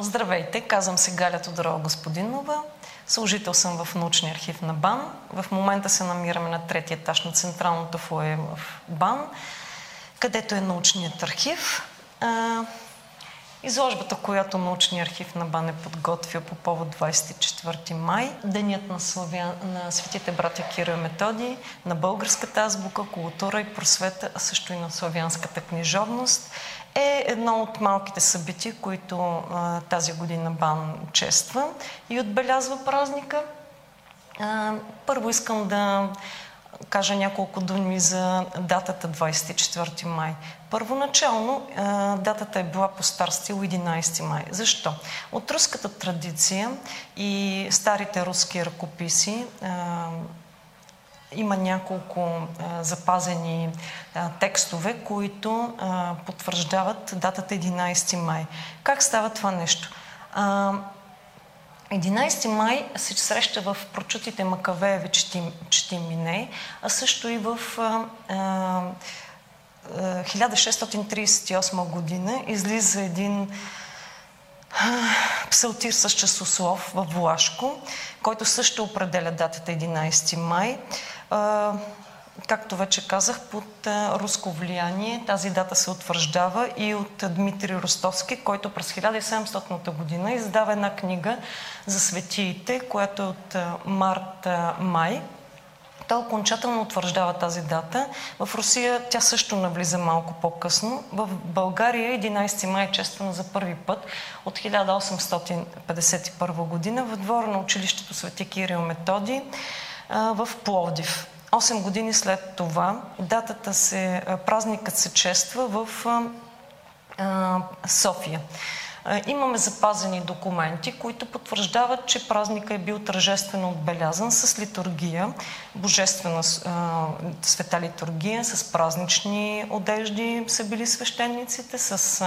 Здравейте, казвам се Галя Тодорова Господинова. Служител съм в научния архив на БАН. В момента се намираме на третия етаж на централното фойе в БАН, където е научният архив. Изложбата, която научния архив на БАН е подготвил по повод 24 май, Денят на, славя... на светите братя Кирил Методи, на българската азбука, култура и просвета, а също и на славянската книжовност, е едно от малките събития, които а, тази година БАН чества и отбелязва празника. А, първо искам да кажа няколко думи за датата 24 май. Първоначално а, датата е била по стар стил 11 май. Защо? От руската традиция и старите руски ръкописи а, има няколко а, запазени текстове, които потвърждават датата 11 май. Как става това нещо? 11 май се среща в прочутите Макавееви четим, четимине, а също и в а, а, 1638 година излиза един псалтир с часослов в Влашко, който също определя датата 11 май. Както вече казах, под руско влияние тази дата се утвърждава и от Дмитрий Ростовски, който през 1700 година издава една книга за светиите, която е от март-май. Той окончателно утвърждава тази дата. В Русия тя също навлиза малко по-късно. В България 11 май е чествана за първи път от 1851 година в двора на училището Свети Кирил Методи в Пловдив. 8 години след това датата се, празникът се чества в София. Имаме запазени документи, които потвърждават, че празника е бил тържествено отбелязан с литургия, божествена света литургия, с празнични одежди са били свещениците, с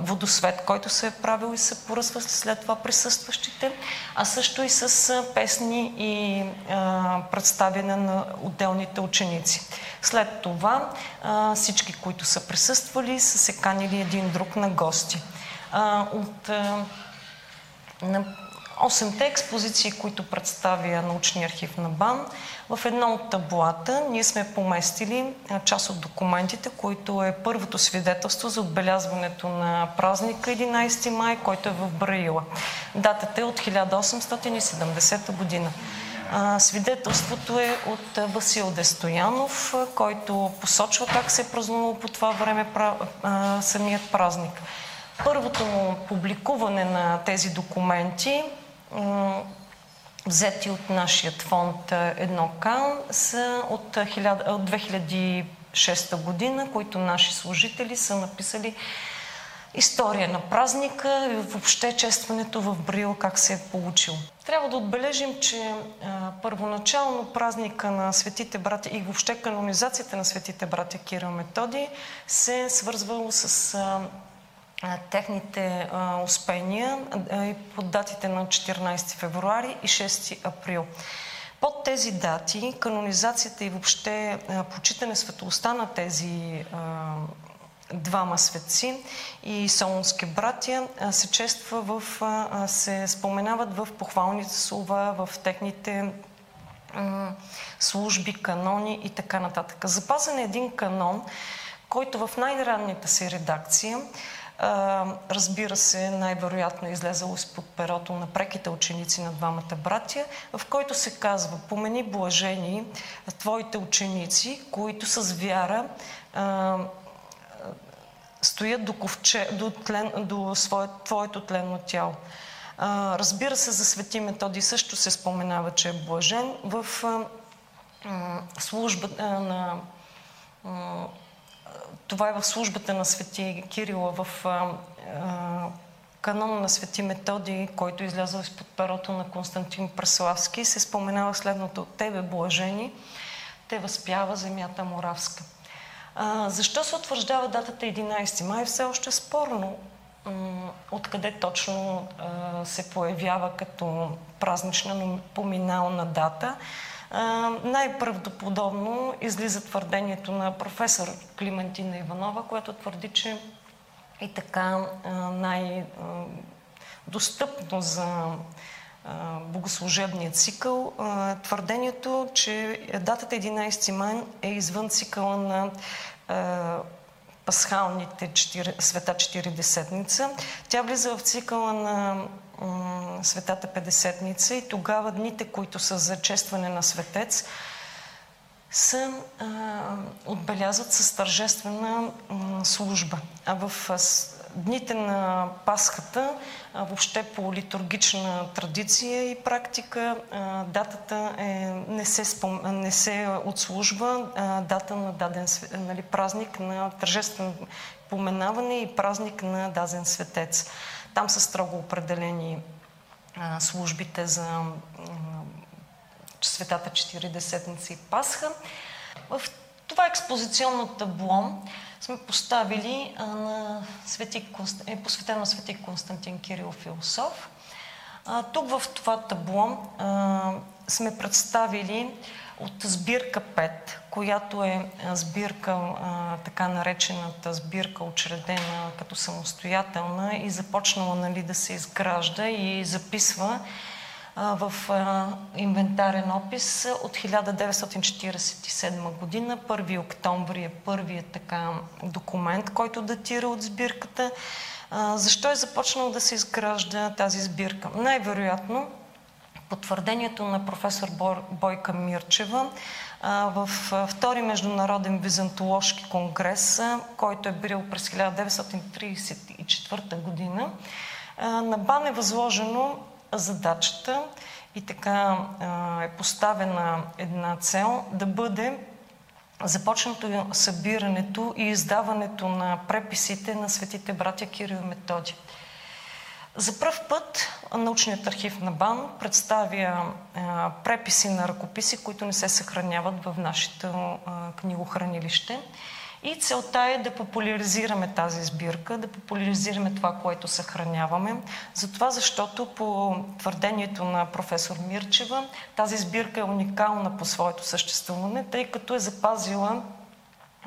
водосвет, който се е правил и се поръсва след това присъстващите, а също и с песни и представяне на отделните ученици. След това всички, които са присъствали, са се канили един друг на гости от на 8-те експозиции, които представя научния архив на БАН, в едно от таблата ние сме поместили част от документите, които е първото свидетелство за отбелязването на празника 11 май, който е в Браила. Датата е от 1870 година. Свидетелството е от Васил Дестоянов, който посочва как се е празнувал по това време самият празник. Първото публикуване на тези документи, взети от нашия фонд Едно Кан, са от 2006 година, които наши служители са написали история на празника и въобще честването в Брил как се е получил. Трябва да отбележим, че първоначално празника на светите братя и въобще канонизацията на светите братя Кирил Методи се е свързвало с техните а, успения а, под датите на 14 февруари и 6 април. Под тези дати канонизацията и въобще а, почитане светлостта на тези а, двама светци и солунски братя а, се чества в, се споменават в похвалните слова, в техните служби, канони и така нататък. Запазен е един канон, който в най-ранната си разбира се, най-вероятно е излезало изпод перото на преките ученици на двамата братя, в който се казва Помени блажени твоите ученици, които с вяра а, стоят до, ковче, до, тлен, до свое, твоето тленно тяло. А, разбира се, за свети Методи също се споменава, че е блажен в а, службата на това е в службата на Свети Кирила в а, а, на Свети Методи, който излязъл изпод перото на Константин Преславски, се споменава следното Тебе, блажени, те възпява земята Моравска. А, защо се утвърждава датата 11 май? Все още спорно откъде точно а, се появява като празнична поминална дата. Най-правдоподобно излиза твърдението на професор Климентина Иванова, която твърди, че и така най-достъпно за богослужебния цикъл твърдението, че датата 11 май е извън цикъла на пасхалните света 40-десетница. Тя влиза в цикъла на Светата Педесетница и тогава дните, които са за честване на светец, се отбелязват с тържествена служба. А в дните на Пасхата, въобще по литургична традиция и практика, датата е, не, се спом, не се отслужва дата на даден нали, празник на тържествено поменаване и празник на даден светец. Там са строго определени службите за Светата 40 и Пасха. В това експозиционно табло сме поставили на свети, е посветено на свети Константин Кирил Философ. тук в това табло а, сме представили от сбирка 5, която е сбирка, така наречената сбирка, учредена като самостоятелна и започнала нали, да се изгражда и записва в инвентарен опис от 1947 година. 1 октомври е първият така документ, който датира от сбирката. Защо е започнал да се изгражда тази сбирка? Най-вероятно потвърдението на професор Бойка Мирчева в втори международен византоложки конгрес, който е бил през 1934 година, на БАН е възложено задачата и така е поставена една цел да бъде започнато събирането и издаването на преписите на светите братя Кирил и Методи. За пръв път научният архив на БАН представя преписи на ръкописи, които не се съхраняват в нашето книгохранилище. И целта е да популяризираме тази сбирка, да популяризираме това, което съхраняваме. Затова, защото по твърдението на професор Мирчева, тази сбирка е уникална по своето съществуване, тъй като е запазила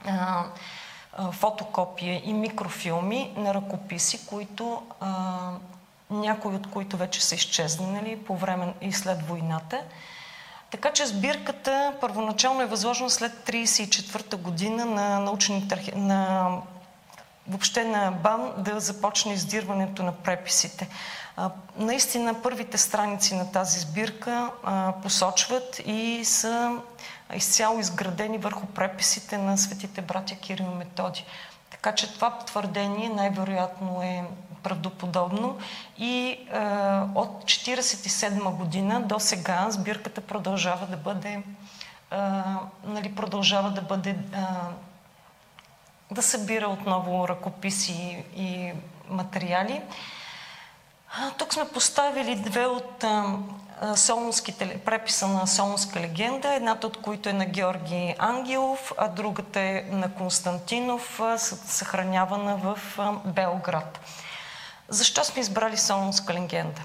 а, а, фотокопия и микрофилми на ръкописи, които а, някои от които вече са изчезнали по време и след войната. Така че сбирката първоначално е възложена след 1934 година на научните на въобще на БАН да започне издирването на преписите. А, наистина първите страници на тази сбирка а, посочват и са изцяло изградени върху преписите на светите братя Кирил и Методи. Така че това твърдение най-вероятно е правдоподобно и е, от 1947 година до сега сбирката продължава да бъде е, нали, продължава да бъде е, да събира отново ръкописи и материали. Тук сме поставили две от солунските, преписа на солунска легенда, едната от които е на Георги Ангелов, а другата е на Константинов, съхранявана в Белград. Защо сме избрали солунска легенда?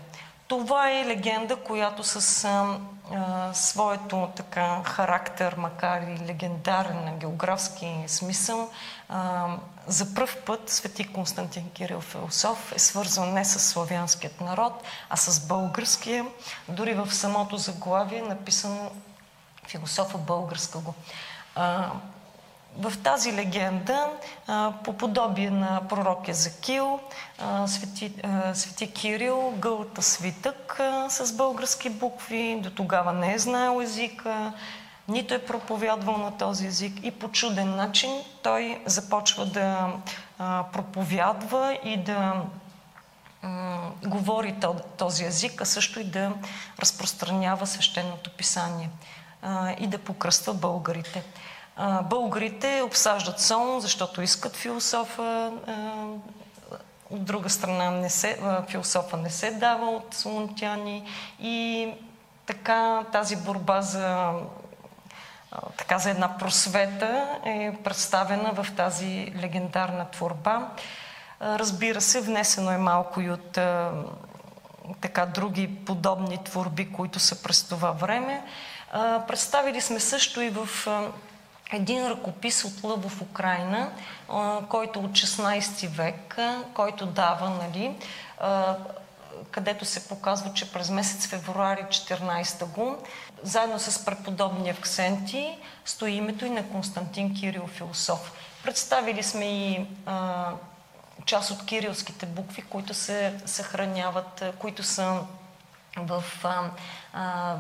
Това е легенда, която с а, а, своето така характер, макар и легендарен географски смисъл, а, за пръв път свети Константин Кирил Философ е свързан не с славянският народ, а с българския. Дори в самото заглавие е написано философа българска го. А, в тази легенда, по подобие на пророк Езекил, свети, свети Кирил гълта свитък с български букви, до тогава не е знаел езика, нито е проповядвал на този език и по чуден начин той започва да проповядва и да говори този език, а също и да разпространява свещеното писание и да покръства българите. Българите обсаждат сон, защото искат философа. От друга страна не се, философа не се дава от солунтяни и така тази борба за, така за една просвета е представена в тази легендарна творба. Разбира се, внесено е малко и от така други подобни творби, които са през това време. Представили сме също и в един ръкопис от Лъбов Украина, който от 16 век, който дава, нали, където се показва, че през месец февруари 14 го, заедно с преподобни акценти, стои името и на Константин Кирил Философ. Представили сме и а, част от кирилските букви, които се съхраняват, които са в а, а,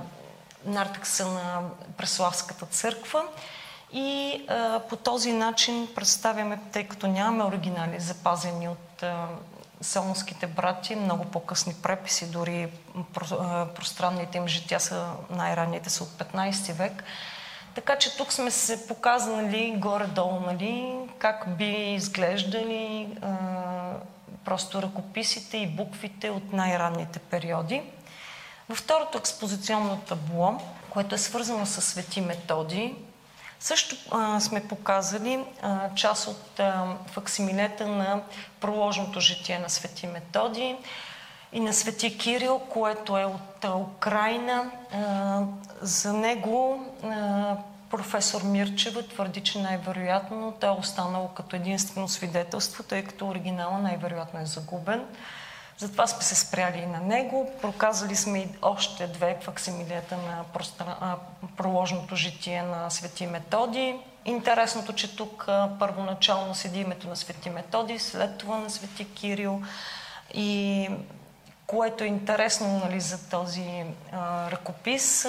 нартекса на Преславската църква. И а, по този начин представяме, тъй като нямаме оригинали запазени от а, Солонските брати, много по-късни преписи, дори пространните им жития са най-ранните са от 15 век. Така че тук сме се показали горе-долу, нали, как би изглеждали а, просто ръкописите и буквите от най-ранните периоди. Във второто експозиционно табло, което е свързано с Свети Методи, също а, сме показали а, част от а, факсимилета на проложното житие на Свети Методи и на Свети Кирил, което е от а, Украина. А, за него а, професор Мирчева твърди, че най-вероятно той е останало като единствено свидетелство, тъй като оригинала най-вероятно е загубен. Затова сме се спряли и на него. Проказали сме и още две факсимилията на проложното житие на Свети Методи. Интересното, че тук първоначално седи името на Свети Методи, след това на Свети Кирил. И което е интересно нали, за този а, ръкопис.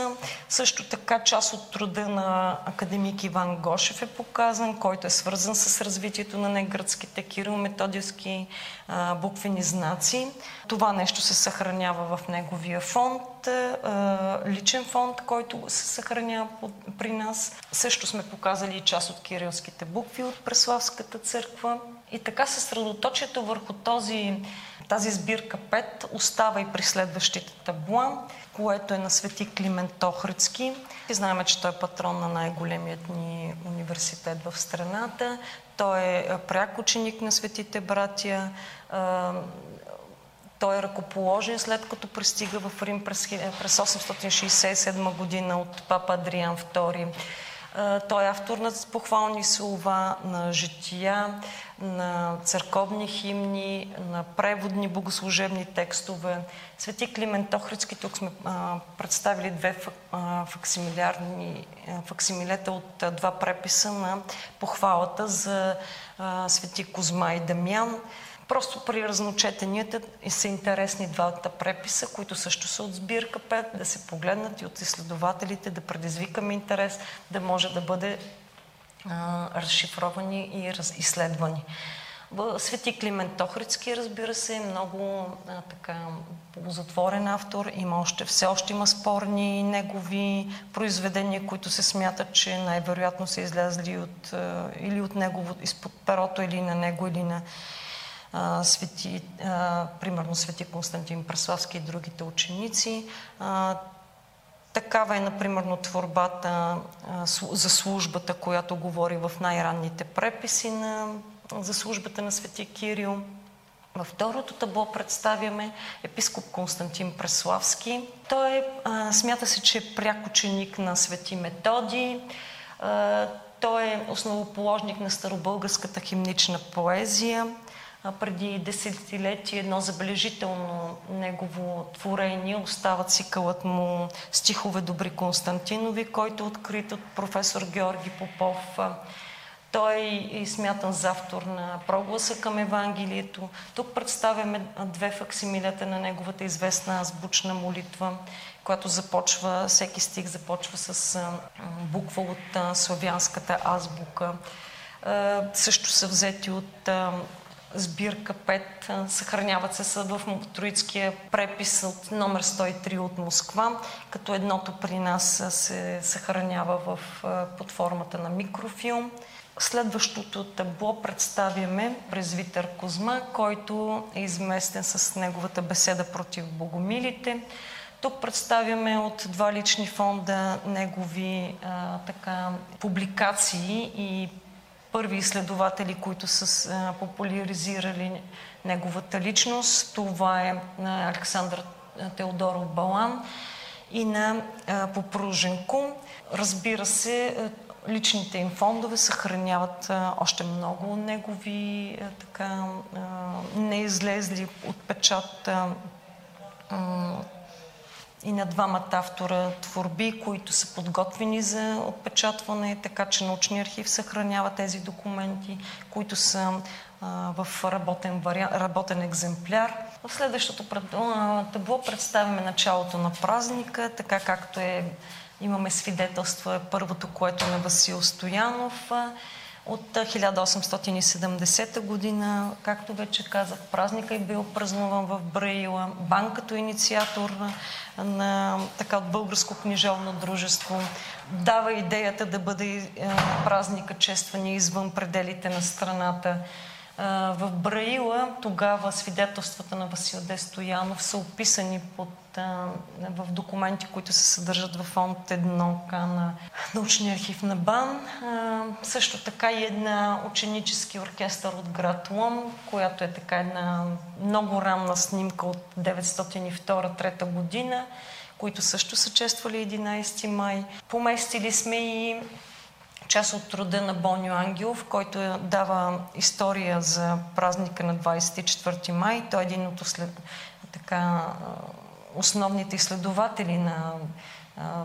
Също така част от труда на академик Иван Гошев е показан, който е свързан с развитието на негръцките кирилометодиевски а, буквени знаци. Това нещо се съхранява в неговия фонд, а, личен фонд, който се съхранява при нас. Също сме показали и част от кирилските букви от Преславската църква. И така съсредоточието върху този тази сбирка 5 остава и при следващите табла, което е на Свети Климент Охридски. И знаем, че той е патрон на най-големият ни университет в страната. Той е пряк ученик на светите братия. Той е ръкоположен след като пристига в Рим през 867 година от папа Адриан II. Той е автор на похвални слова, на жития, на църковни химни, на преводни богослужебни текстове. Свети Климент Охридски, тук сме а, представили две а, факсимилярни, факсимилета от а, два преписа на похвалата за а, Свети Козма и Дамян. Просто при разночетенията са интересни двата преписа, които също са от сбирка 5, да се погледнат и от изследователите, да предизвикаме интерес, да може да бъде а, разшифровани и раз, изследвани. Свети Климент Охридски, разбира се, е много а, така полузатворен автор. Има още, все още има спорни негови произведения, които се смятат, че най-вероятно са излязли от, а, или от негово, изпод перото, или на него, или на свети, а, примерно свети Константин Преславски и другите ученици. А, Такава е, например, творбата за службата, която говори в най-ранните преписи на, за службата на Свети Кирил. Във второто табло представяме епископ Константин Преславски. Той а, смята се, че е пряк ученик на Свети Методи. А, той е основоположник на старобългарската химнична поезия преди десетилетие едно забележително негово творение остава цикълът му Стихове Добри Константинови, който е открит от професор Георги Попов. Той е смятан за автор на прогласа към Евангелието. Тук представяме две факсимилета на неговата известна азбучна молитва, която започва, всеки стих започва с буква от славянската азбука. Също са взети от сбирка 5, съхраняват се в Троицкия препис от номер 103 от Москва, като едното при нас се съхранява в, под формата на микрофилм. Следващото табло представяме Витър Козма, който е изместен с неговата беседа против богомилите. Тук представяме от два лични фонда негови а, така, публикации и първи изследователи, които са популяризирали неговата личност. Това е на Александър Теодоров Балан и на Попруженко. Разбира се, личните им фондове съхраняват още много негови така неизлезли от печат и на двамата автора творби, които са подготвени за отпечатване, така че научния архив съхранява тези документи, които са в работен, вариант, работен екземпляр. В следващото табло представяме началото на празника, така както е, имаме свидетелства, първото, което е на Васил Стоянов, от 1870 година, както вече казах, празника е бил празнуван в Браила, бан като инициатор на, така от Българско книжовно дружество, дава идеята да бъде празника чествани извън пределите на страната. В Браила тогава свидетелствата на Васил Де Стоянов са описани под, в документи, които се съдържат в фонд 1К на научния архив на БАН. Също така и една ученически оркестър от град Лом, която е така една много ранна снимка от 902-3 година, които също са чествали 11 май. Поместили сме и част от труда на Бонио Ангелов, който дава история за празника на 24 май. Той е един от след, така, основните изследователи на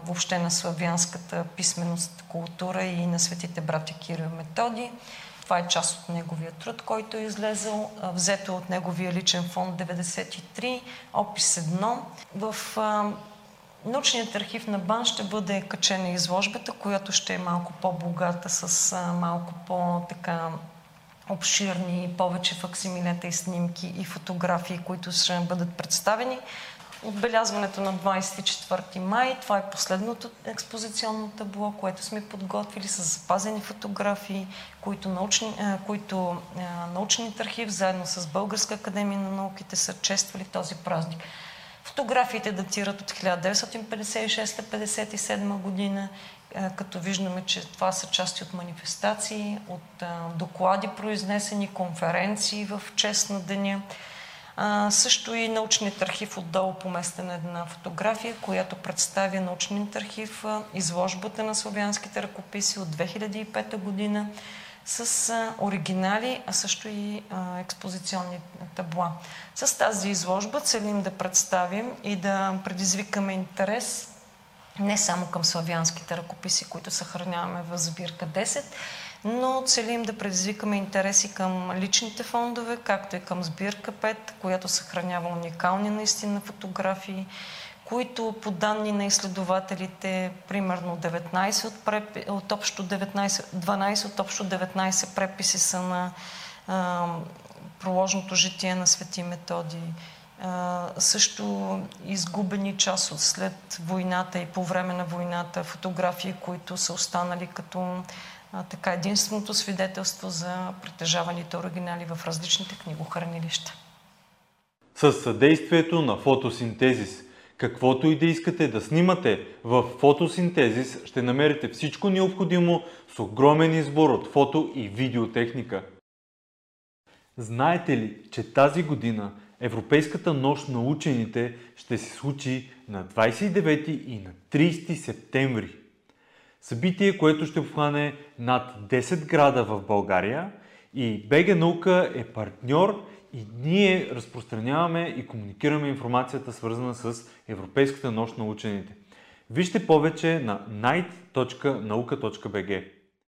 въобще на славянската писменост, култура и на светите братя Кирил Методи. Това е част от неговия труд, който е излезъл, взето от неговия личен фонд 93, опис 1. В Научният архив на БАН ще бъде качена изложбата, която ще е малко по-богата, с малко по-така обширни, повече факсимилета и снимки и фотографии, които ще бъдат представени. Отбелязването на 24 май, това е последното експозиционно табло, което сме подготвили с запазени фотографии, които, научни, които научният архив заедно с Българска академия на науките са чествали този празник. Фотографиите датират от 1956-57 година, е, като виждаме, че това са части от манифестации, от доклади произнесени, конференции в чест на деня. също и научният архив отдолу поместена една фотография, която представя научният архив, изложбата на славянските ръкописи от 2005 година с оригинали, а също и експозиционни табла. С тази изложба целим да представим и да предизвикаме интерес не само към славянските ръкописи, които съхраняваме в сбирка 10, но целим да предизвикаме интереси към личните фондове, както и към сбирка 5, която съхранява уникални наистина фотографии, които по данни на изследователите, примерно 19 от, преп... от общо 19, 12 от общо 19 преписи са на а, проложното житие на Свети Методи. А, също изгубени част от след войната и по време на войната фотографии, които са останали като а, така единственото свидетелство за притежаваните оригинали в различните книгохранилища. Със съдействието на фотосинтезис – Каквото и да искате да снимате в фотосинтезис, ще намерите всичко необходимо с огромен избор от фото и видеотехника. Знаете ли, че тази година Европейската нощ на учените ще се случи на 29 и на 30 септември? Събитие, което ще обхване над 10 града в България и БГ Наука е партньор и ние разпространяваме и комуникираме информацията свързана с Европейската нощ на учените. Вижте повече на night.nauka.bg